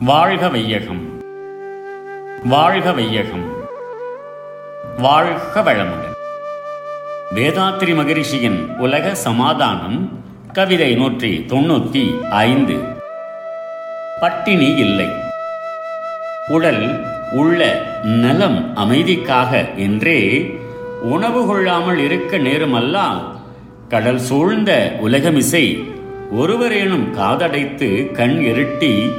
வாழ்க வையகம். வாழ்க வையகம். வாழ்க வளமுடன். வேதாத்ரி மகரிஷியின் உலக சமாதானம் கவிதை நூற்றி தொண்ணூற்றி ஐந்து. பட்டினி இல்லை. உடல் உள்ள நலம் அமைதிக்காக என்றே உணவு கொள்ளாமல் இருக்க நேருமல்லால் கடல் சூழ்ந்த உலகமிசை ஒருவரேனும் காதடைத்து கண் இருட்டி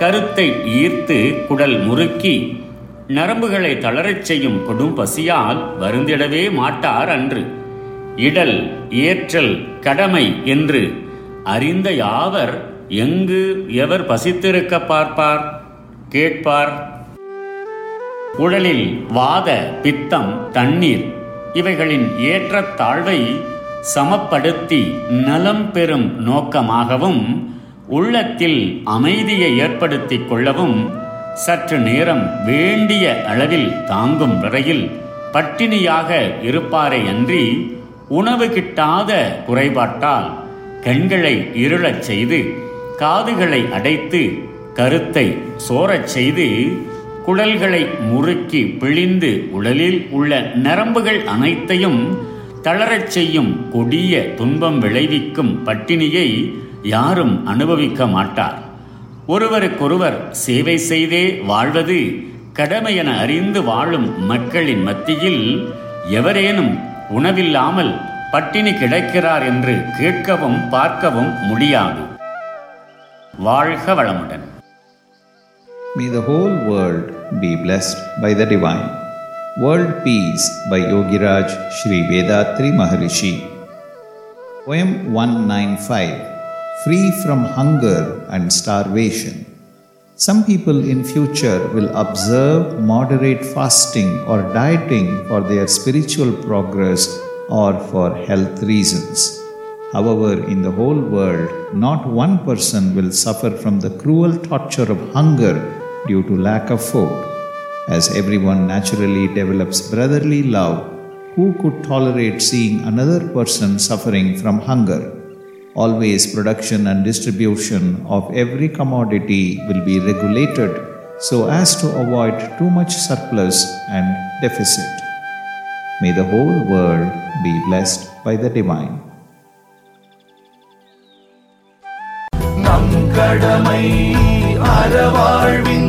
கருத்தை ஈர்த்து குடல் முறுக்கி நரம்புகளை தளரச் செய்யும் கொடும் பசியால் வருந்திடவே மாட்டார் அன்று. இடல் ஏற்றல் கடமை என்று அறிந்த யாவர் எங்கு எவர் பசித்திருக்க பார்ப்பார்? கேட்பார். உடலில் வாத பித்தம் தண்ணீர் இவைகளின் ஏற்றத்தாழ்வை சமப்படுத்தி நலம் பெறும் நோக்கமாகவும் உள்ளத்தில் அமைதியை ஏற்படுத்திக் கொள்ளவும் சற்று நேரம் வேண்டிய அளவில் தாங்கும் வரையில் பட்டினியாக இருப்பாரே அன்றி உணவு கிட்டாத குறைபாட்டால் கண்களை இருளச் செய்து காதுகளை அடைத்து கருத்தை சோரச் செய்து குடல்களை முறுக்கி பிழிந்து உடலில் உள்ள நரம்புகள் அனைத்தையும் தளரச் செய்யும் கொடிய துன்பம் விளைவிக்கும் பட்டினியை யாரும் அனுபவிக்க மாட்டார் ஒருவருக்கொருவர் சேவை செய்தே வாழ்வது கடமை என அறிந்து வாழும் மக்களின் மத்தியில் எவரேனும் உணவில்லாமல் பட்டினி கிடக்கிறார் என்று கேட்கவும் பார்க்கவும் முடியாது வாழ்க வளமுடன் May the whole world be blessed by the divine. World Peace by Yogiraj Sri Vedatri Maharishi. Poem 195 Free from Hunger and Starvation. Some people in future will observe moderate fasting or dieting for their spiritual progress or for health reasons. However, in the whole world, not one person will suffer from the cruel torture of hunger due to lack of food. As everyone naturally develops brotherly love, who could tolerate seeing another person suffering from hunger? Always production and distribution of every commodity will be regulated so as to avoid too much surplus and deficit. May the whole world be blessed by the divine. நம் கடமை அறவாழ்வின் நாட்டத்தே